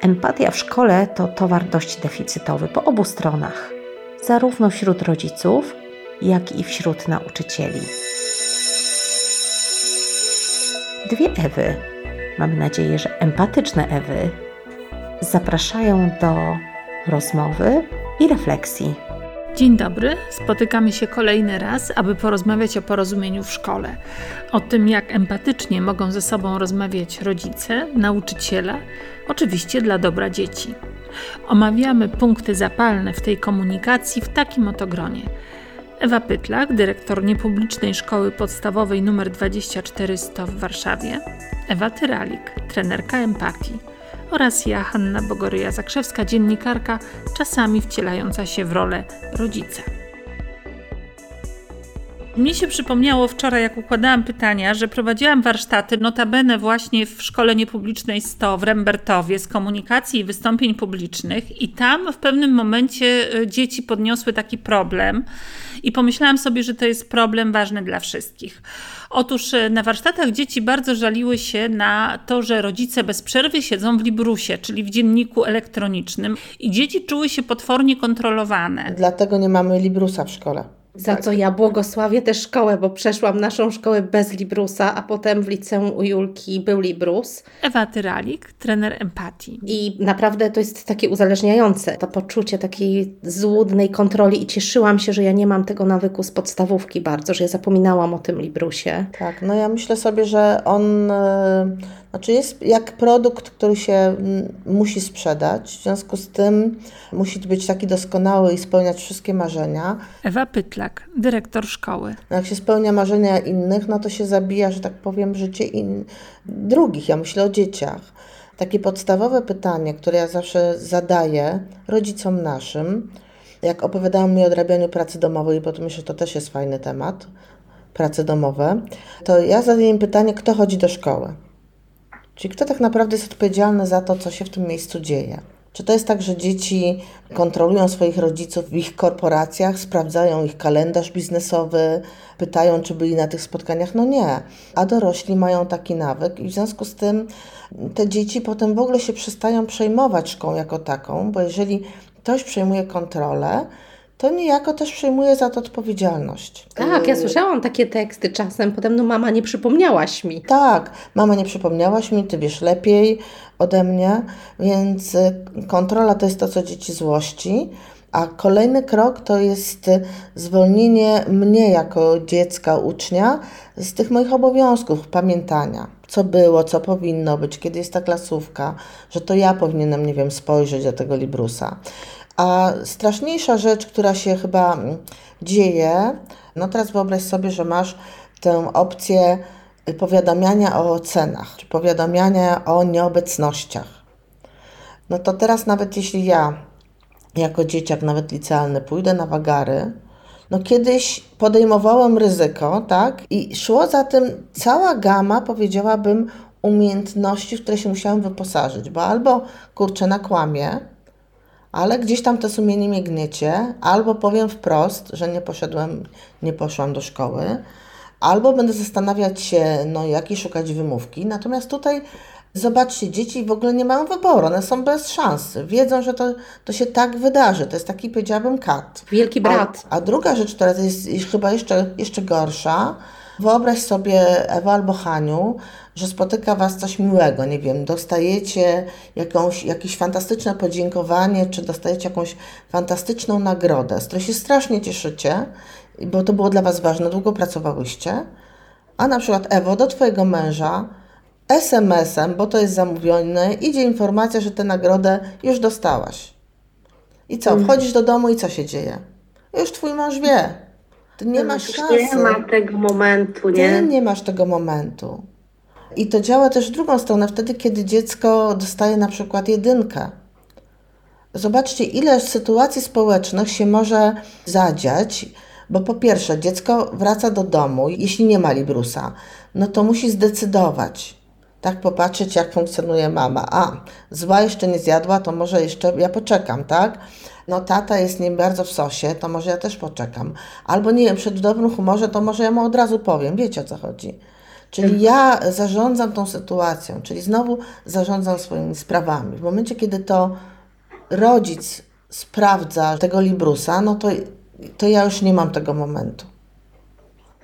Empatia w szkole to towar dość deficytowy po obu stronach, zarówno wśród rodziców, jak i wśród nauczycieli. Dwie Ewy, mamy nadzieję, że empatyczne Ewy, zapraszają do rozmowy i refleksji. Dzień dobry, spotykamy się kolejny raz, aby porozmawiać o porozumieniu w szkole. O tym, jak empatycznie mogą ze sobą rozmawiać rodzice, nauczyciele, oczywiście dla dobra dzieci. Omawiamy punkty zapalne w tej komunikacji w takim oto gronie. Ewa Pytlak, dyrektor niepublicznej szkoły podstawowej nr 2400 w Warszawie, Ewa Tyralik, trenerka empatii oraz ja, Hanna Bogoryja-Zakrzewska, dziennikarka, czasami wcielająca się w rolę rodzica. Mnie się przypomniało wczoraj, jak układałam pytania, że prowadziłam warsztaty, notabene właśnie w Szkole Niepublicznej 100 w Rembertowie z komunikacji i wystąpień publicznych i tam w pewnym momencie e, dzieci podniosły taki problem i pomyślałam sobie, że to jest problem ważny dla wszystkich. Otóż e, na warsztatach dzieci bardzo żaliły się na to, że rodzice bez przerwy siedzą w Librusie, czyli w dzienniku elektronicznym i dzieci czuły się potwornie kontrolowane. Dlatego nie mamy Librusa w szkole. Za co ja błogosławię tę szkołę, bo przeszłam naszą szkołę bez Librusa, a potem w liceum u Julki był Librus. Ewa Tyralik, trener empatii. I naprawdę to jest takie uzależniające, to poczucie takiej złudnej kontroli i cieszyłam się, że ja nie mam tego nawyku z podstawówki bardzo, że ja zapominałam o tym Librusie. Tak, no ja myślę sobie, że on e, znaczy jest jak produkt, który się mm, musi sprzedać, w związku z tym musi być taki doskonały i spełniać wszystkie marzenia. Ewa Dyrektor szkoły. No jak się spełnia marzenia innych, no to się zabija, że tak powiem, życie in... drugich. Ja myślę o dzieciach. Takie podstawowe pytanie, które ja zawsze zadaję rodzicom naszym, jak opowiadałam mi o odrabianiu pracy domowej, bo to myślę, że to też jest fajny temat, prace domowe, to ja zadaję im pytanie, kto chodzi do szkoły. Czyli kto tak naprawdę jest odpowiedzialny za to, co się w tym miejscu dzieje? Czy to jest tak, że dzieci kontrolują swoich rodziców w ich korporacjach, sprawdzają ich kalendarz biznesowy, pytają, czy byli na tych spotkaniach? No nie. A dorośli mają taki nawyk i w związku z tym te dzieci potem w ogóle się przestają przejmować szkołą jako taką, bo jeżeli ktoś przejmuje kontrolę, to niejako też przejmuje za to odpowiedzialność. Tak, ja y, słyszałam takie teksty czasem, potem no mama nie przypomniałaś mi. Tak, mama nie przypomniałaś mi, ty wiesz lepiej ode mnie, więc y, kontrola to jest to, co dzieci złości. A kolejny krok to jest zwolnienie mnie jako dziecka, ucznia z tych moich obowiązków, pamiętania, co było, co powinno być, kiedy jest ta klasówka, że to ja powinienem, nie wiem, spojrzeć do tego Librusa. A straszniejsza rzecz, która się chyba mm, dzieje, no teraz wyobraź sobie, że masz tę opcję powiadamiania o ocenach, czy powiadamiania o nieobecnościach. No to teraz nawet jeśli ja jako dzieciak, nawet licealny, pójdę na wagary, no kiedyś podejmowałem ryzyko, tak? I szło za tym cała gama, powiedziałabym, umiejętności, w które się musiałam wyposażyć, bo albo kurczę nakłamie, ale gdzieś tam to sumienie mnie gniecie, albo powiem wprost, że nie poszedłem, nie poszłam do szkoły, albo będę zastanawiać się, no jakiej szukać wymówki. Natomiast tutaj zobaczcie, dzieci w ogóle nie mają wyboru, one są bez szansy. Wiedzą, że to, to się tak wydarzy. To jest taki, powiedziałabym, kat. Wielki brat. A, a druga rzecz, która jest chyba jeszcze, jeszcze gorsza, Wyobraź sobie, Ewa albo Haniu, że spotyka Was coś miłego, nie wiem, dostajecie jakąś, jakieś fantastyczne podziękowanie, czy dostajecie jakąś fantastyczną nagrodę, z której się strasznie cieszycie, bo to było dla Was ważne, długo pracowałyście, a na przykład Ewo, do Twojego męża SMS-em, bo to jest zamówione, idzie informacja, że tę nagrodę już dostałaś. I co, mhm. wchodzisz do domu i co się dzieje? Już Twój mąż wie, ty nie no, masz szansy. Nie ma tego momentu, nie? Ty nie masz tego momentu. I to działa też w drugą stronę, wtedy, kiedy dziecko dostaje na przykład jedynkę. Zobaczcie, ile sytuacji społecznych się może zadziać, bo po pierwsze, dziecko wraca do domu, jeśli nie ma Librusa, no to musi zdecydować. Tak, popatrzeć, jak funkcjonuje mama. A, zła jeszcze nie zjadła, to może jeszcze ja poczekam, tak? No tata jest nie bardzo w sosie, to może ja też poczekam. Albo nie wiem, przed w dobrym humorze, to może ja mu od razu powiem, wiecie o co chodzi. Czyli ja zarządzam tą sytuacją, czyli znowu zarządzam swoimi sprawami. W momencie, kiedy to rodzic sprawdza tego Librusa, no to, to ja już nie mam tego momentu.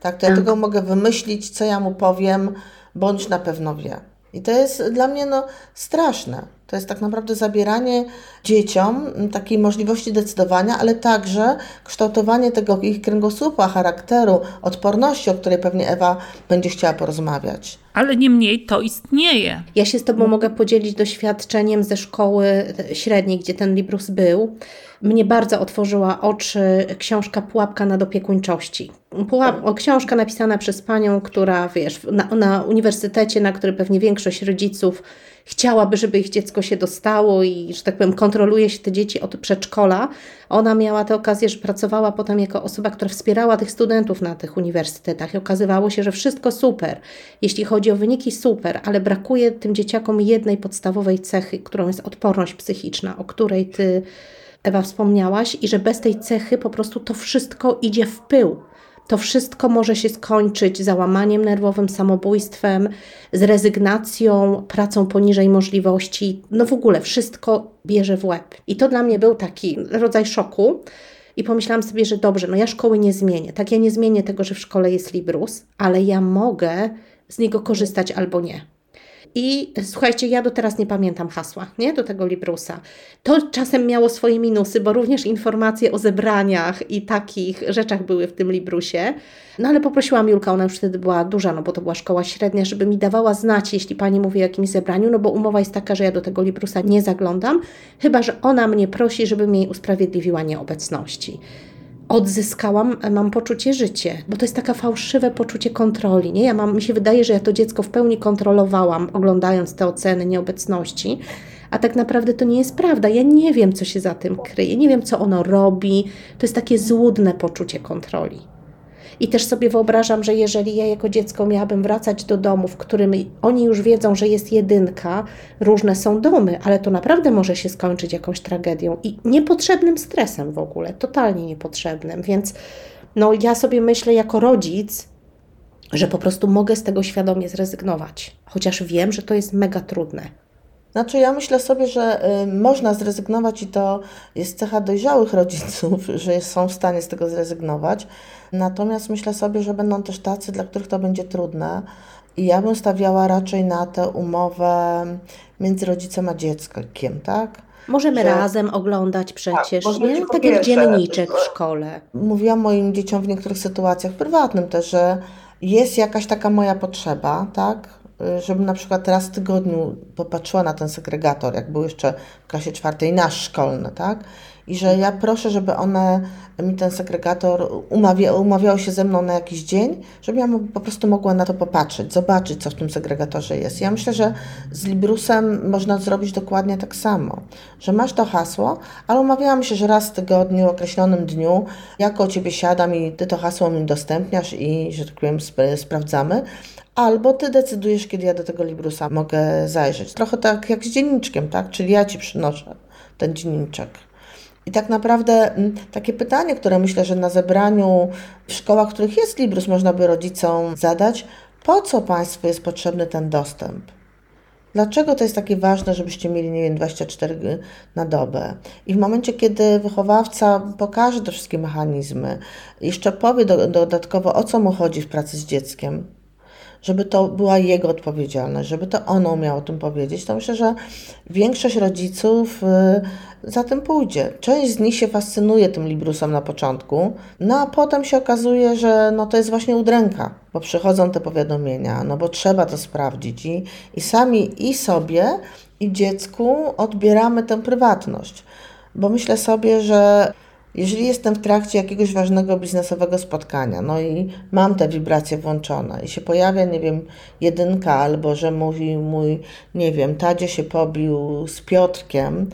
Tak, to ja tylko mogę wymyślić, co ja mu powiem, bądź na pewno wie. I to jest dla mnie no, straszne. To jest tak naprawdę zabieranie dzieciom takiej możliwości decydowania, ale także kształtowanie tego ich kręgosłupa, charakteru, odporności, o której pewnie Ewa będzie chciała porozmawiać. Ale niemniej to istnieje. Ja się z Tobą mogę podzielić doświadczeniem ze szkoły średniej, gdzie ten Librus był. Mnie bardzo otworzyła oczy książka Pułapka nad opiekuńczości. Pułap, książka napisana przez panią, która wiesz, na, na uniwersytecie, na który pewnie większość rodziców chciałaby, żeby ich dziecko się dostało i, że tak powiem, kontroluje się te dzieci od przedszkola. Ona miała tę okazję, że pracowała potem jako osoba, która wspierała tych studentów na tych uniwersytetach i okazywało się, że wszystko super. Jeśli chodzi o wyniki, super, ale brakuje tym dzieciakom jednej podstawowej cechy, którą jest odporność psychiczna, o której ty, Ewa, wspomniałaś, i że bez tej cechy po prostu to wszystko idzie w pył. To wszystko może się skończyć załamaniem nerwowym, samobójstwem, z rezygnacją, pracą poniżej możliwości. No w ogóle wszystko bierze w łeb. I to dla mnie był taki rodzaj szoku. I pomyślałam sobie, że dobrze, no ja szkoły nie zmienię. Tak, ja nie zmienię tego, że w szkole jest Librus, ale ja mogę z niego korzystać albo nie. I słuchajcie, ja do teraz nie pamiętam hasła, nie? Do tego Librusa. To czasem miało swoje minusy, bo również informacje o zebraniach i takich rzeczach były w tym Librusie. No ale poprosiłam Julka, ona już wtedy była duża, no bo to była szkoła średnia, żeby mi dawała znać, jeśli pani mówi o jakimś zebraniu, no bo umowa jest taka, że ja do tego Librusa nie zaglądam, chyba że ona mnie prosi, żebym jej usprawiedliwiła nieobecności odzyskałam, mam poczucie życia, bo to jest taka fałszywe poczucie kontroli, nie? Ja mam, mi się wydaje, że ja to dziecko w pełni kontrolowałam, oglądając te oceny nieobecności, a tak naprawdę to nie jest prawda. Ja nie wiem, co się za tym kryje, nie wiem, co ono robi. To jest takie złudne poczucie kontroli. I też sobie wyobrażam, że jeżeli ja jako dziecko miałabym wracać do domu, w którym oni już wiedzą, że jest jedynka, różne są domy, ale to naprawdę może się skończyć jakąś tragedią i niepotrzebnym stresem w ogóle, totalnie niepotrzebnym. Więc no, ja sobie myślę jako rodzic, że po prostu mogę z tego świadomie zrezygnować, chociaż wiem, że to jest mega trudne. Znaczy, ja myślę sobie, że y, można zrezygnować i to jest cecha dojrzałych rodziców, że są w stanie z tego zrezygnować. Natomiast myślę sobie, że będą też tacy, dla których to będzie trudne. I ja bym stawiała raczej na tę umowę między rodzicem a dzieckiem, tak? Możemy że... razem oglądać przecież, tak, nie? Tak jak dzienniczek w szkole. Mówiłam moim dzieciom w niektórych sytuacjach prywatnym też, że jest jakaś taka moja potrzeba, tak? Żebym na przykład raz w tygodniu popatrzyła na ten segregator, jak był jeszcze w klasie czwartej nasz szkolny, tak? I że ja proszę, żeby one, mi ten segregator umawia, umawiał się ze mną na jakiś dzień, żebym ja po prostu mogła na to popatrzeć, zobaczyć, co w tym segregatorze jest. Ja myślę, że z Librusem można zrobić dokładnie tak samo, że masz to hasło, ale umawiałam się, że raz w tygodniu, w określonym dniu, jako Ciebie siadam i Ty to hasło mi udostępniasz i, że tak powiem, sp sprawdzamy, albo Ty decydujesz, kiedy ja do tego Librusa mogę zajrzeć. Trochę tak jak z dzienniczkiem, tak? Czyli ja Ci przynoszę ten dzienniczek. I tak naprawdę mm, takie pytanie, które myślę, że na zebraniu w szkołach, w których jest Librus, można by rodzicom zadać, po co Państwu jest potrzebny ten dostęp? Dlaczego to jest takie ważne, żebyście mieli, nie wiem, 24 na dobę? I w momencie, kiedy wychowawca pokaże te wszystkie mechanizmy, jeszcze powie do, dodatkowo, o co mu chodzi w pracy z dzieckiem, żeby to była jego odpowiedzialność, żeby to ono umiało o tym powiedzieć, to myślę, że większość rodziców y, za tym pójdzie. Część z nich się fascynuje tym Librusem na początku, no a potem się okazuje, że no to jest właśnie udręka, bo przychodzą te powiadomienia, no bo trzeba to sprawdzić i, i sami i sobie, i dziecku odbieramy tę prywatność. Bo myślę sobie, że jeżeli jestem w trakcie jakiegoś ważnego biznesowego spotkania, no i mam te wibracje włączone i się pojawia, nie wiem, jedynka albo że mówi mój, nie wiem, Tadzie się pobił z Piotrkiem,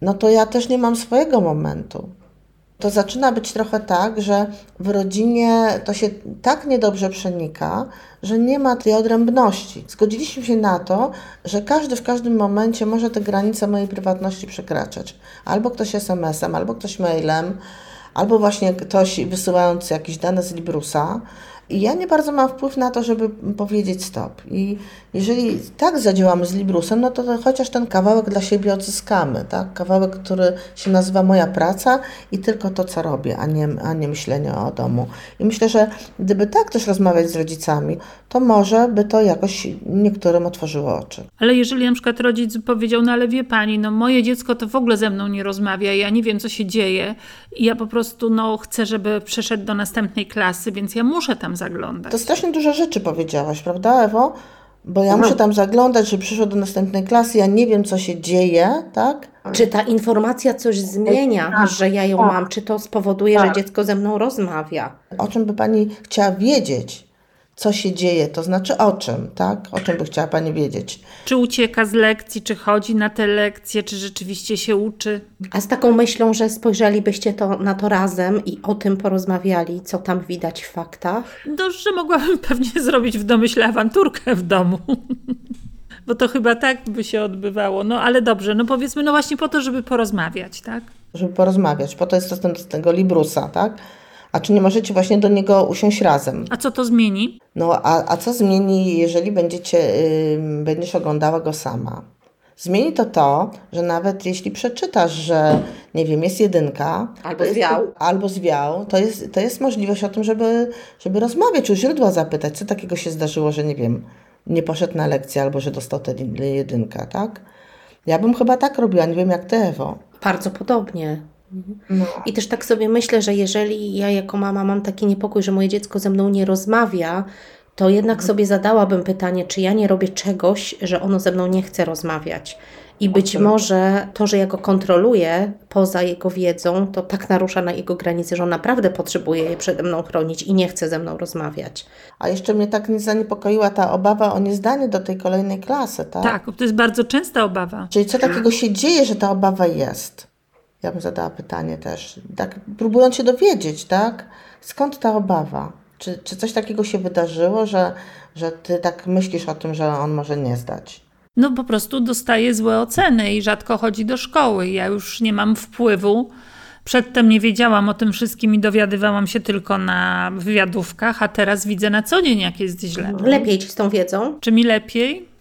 no to ja też nie mam swojego momentu to zaczyna być trochę tak, że w rodzinie to się tak niedobrze przenika, że nie ma tej odrębności. Zgodziliśmy się na to, że każdy w każdym momencie może te granice mojej prywatności przekraczać. Albo ktoś SMS-em, albo ktoś mailem, albo właśnie ktoś wysyłając jakieś dane z Librusa. Ja nie bardzo mam wpływ na to, żeby powiedzieć stop. I jeżeli tak zadziałamy z Librusem, no to, to chociaż ten kawałek dla siebie odzyskamy, tak? Kawałek, który się nazywa moja praca i tylko to, co robię, a nie, a nie myślenie o domu. I myślę, że gdyby tak też rozmawiać z rodzicami, to może by to jakoś niektórym otworzyło oczy. Ale jeżeli na przykład rodzic powiedział, no ale wie pani, no moje dziecko to w ogóle ze mną nie rozmawia, ja nie wiem, co się dzieje i ja po prostu no chcę, żeby przeszedł do następnej klasy, więc ja muszę tam zaglądać. To strasznie dużo rzeczy powiedziałaś, prawda, Ewo? Bo ja muszę tam zaglądać, że przyszło do następnej klasy, ja nie wiem, co się dzieje, tak? Czy ta informacja coś zmienia, że ja ją mam? Czy to spowoduje, że dziecko ze mną rozmawia? O czym by Pani chciała wiedzieć? Co się dzieje? To znaczy o czym, tak? O czym by chciała Pani wiedzieć? Czy ucieka z lekcji, czy chodzi na te lekcje, czy rzeczywiście się uczy? A z taką myślą, że spojrzelibyście to, na to razem i o tym porozmawiali, co tam widać w faktach? No, że mogłabym pewnie zrobić w domyśle awanturkę w domu. Bo to chyba tak by się odbywało. No ale dobrze, no powiedzmy, no właśnie po to, żeby porozmawiać, tak? Żeby porozmawiać. Po to jest dostęp do tego Librusa, tak? A czy nie możecie właśnie do niego usiąść razem? A co to zmieni? No, a, a co zmieni, jeżeli będziecie, yy, będziesz oglądała go sama? Zmieni to to, że nawet jeśli przeczytasz, że nie wiem, jest jedynka, Albo zwiał. albo zwiał, to jest, to jest możliwość o tym, żeby, żeby rozmawiać, u źródła zapytać, co takiego się zdarzyło, że nie wiem, nie poszedł na lekcję albo że dostał tę jedynkę, tak? Ja bym chyba tak robiła, nie wiem jak ty, Ewo. Bardzo podobnie. No. I też tak sobie myślę, że jeżeli ja jako mama mam taki niepokój, że moje dziecko ze mną nie rozmawia, to jednak sobie zadałabym pytanie, czy ja nie robię czegoś, że ono ze mną nie chce rozmawiać. I być może to, że ja go kontroluję poza jego wiedzą, to tak narusza na jego granice, że on naprawdę potrzebuje je przede mną chronić i nie chce ze mną rozmawiać. A jeszcze mnie tak nie zaniepokoiła ta obawa o niezdanie do tej kolejnej klasy, tak? Tak, to jest bardzo częsta obawa. Czyli co takiego się dzieje, że ta obawa jest? Ja bym zadała pytanie też, tak próbując się dowiedzieć, tak? Skąd ta obawa? Czy, czy coś takiego się wydarzyło, że, że ty tak myślisz o tym, że on może nie zdać? No po prostu dostaje złe oceny i rzadko chodzi do szkoły. Ja już nie mam wpływu. Przedtem nie wiedziałam o tym wszystkim i dowiadywałam się tylko na wywiadówkach, a teraz widzę na co dzień, jak jest źle. Lepiej ci z tą wiedzą? Czy mi lepiej?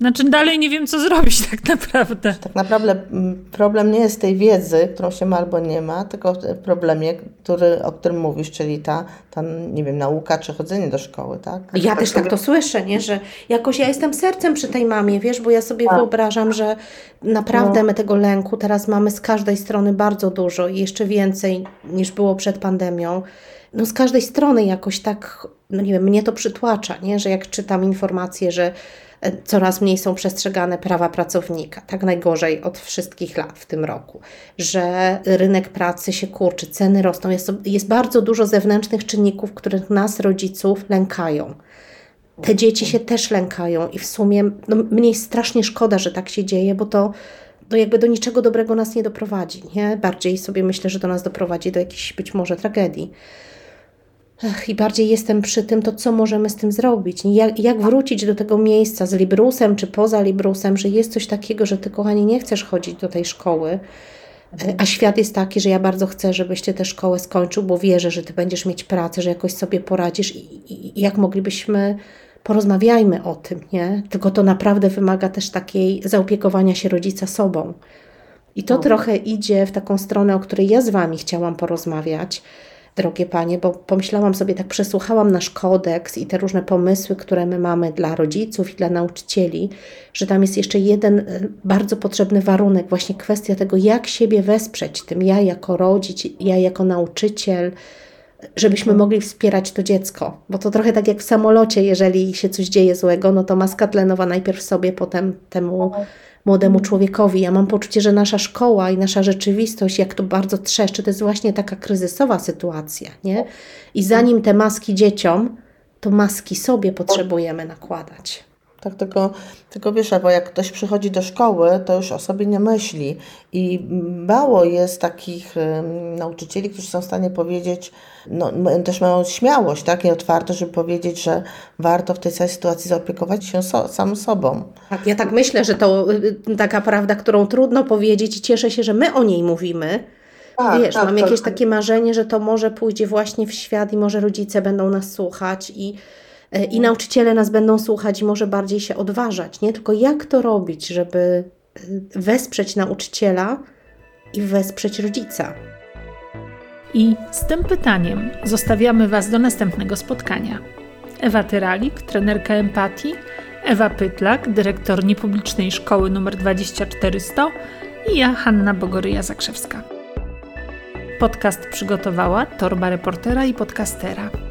Znaczy dalej nie wiem, co zrobić tak naprawdę. Tak naprawdę mm, problem nie jest tej wiedzy, którą się ma albo nie ma, tylko w problemie, który, o którym mówisz, czyli ta, ta, nie wiem, nauka czy chodzenie do szkoły, tak? Ja też tak to słyszę, nie? że jakoś ja jestem sercem przy tej mamie, wiesz, bo ja sobie wyobrażam, że naprawdę my tego lęku teraz mamy z każdej strony bardzo dużo i jeszcze więcej niż było przed pandemią. No z każdej strony jakoś tak, no nie wiem, mnie to przytłacza, nie? że jak czytam informacje, że coraz mniej są przestrzegane prawa pracownika, tak najgorzej od wszystkich lat w tym roku, że rynek pracy się kurczy, ceny rosną, jest, jest bardzo dużo zewnętrznych czynników, których nas, rodziców, lękają. Te dzieci się też lękają i w sumie no, mnie jest strasznie szkoda, że tak się dzieje, bo to jakby do niczego dobrego nas nie doprowadzi, nie? Bardziej sobie myślę, że do nas doprowadzi do jakiejś być może tragedii. Ech, I bardziej jestem przy tym, to co możemy z tym zrobić? Jak, jak wrócić do tego miejsca z Librusem czy poza Librusem, że jest coś takiego, że ty, kochani, nie chcesz chodzić do tej szkoły, e, a świat jest taki, że ja bardzo chcę, żebyś ty tę szkołę skończył, bo wierzę, że ty będziesz mieć pracę, że jakoś sobie poradzisz i, i, i jak moglibyśmy, porozmawiajmy o tym, nie? Tylko to naprawdę wymaga też takiej zaopiekowania się rodzica sobą. I to trochę idzie w taką stronę, o której ja z wami chciałam porozmawiać, drogie panie, bo pomyślałam sobie, tak przesłuchałam nasz kodeks i te różne pomysły, które my mamy dla rodziców i dla nauczycieli, że tam jest jeszcze jeden e, bardzo potrzebny warunek, właśnie kwestia tego, jak siebie wesprzeć tym, ja jako rodzic, ja jako nauczyciel, żebyśmy mogli wspierać to dziecko. Bo to trochę tak jak w samolocie, jeżeli się coś dzieje złego, no to maska tlenowa najpierw sobie, potem temu młodemu człowiekowi. Ja mam poczucie, że nasza szkoła i nasza rzeczywistość, jak to bardzo trzeszczy, to jest właśnie taka kryzysowa sytuacja, nie? I zanim te maski dzieciom, to maski sobie potrzebujemy nakładać. Tak, tylko, tylko wiesz, bo jak ktoś przychodzi do szkoły, to już o sobie nie myśli. I mało jest takich um, nauczycieli, którzy są w stanie powiedzieć, no, też mają śmiałość tak, i otwartość, żeby powiedzieć, że warto w tej całej sytuacji zaopiekować się so, sam sobą. Tak, ja tak myślę, że to y, taka prawda, którą trudno powiedzieć i cieszę się, że my o niej mówimy, Tak, wiesz, tak, mam to- jakieś takie marzenie, że to może pójdzie właśnie w świat i może rodzice będą nas słuchać i, i nauczyciele nas będą słuchać i może bardziej się odważać, nie? Tylko jak to robić, żeby e, wesprzeć nauczyciela i wesprzeć rodzica? I z tym pytaniem zostawiamy Was do następnego spotkania. Ewa Tyralik, trenerka empatii, Ewa Pytlak, dyrektor niepublicznej szkoły nr 24100 i ja, Hanna Bogoryja-Zakrzewska. Podcast przygotowała Torba Reportera i Podcastera.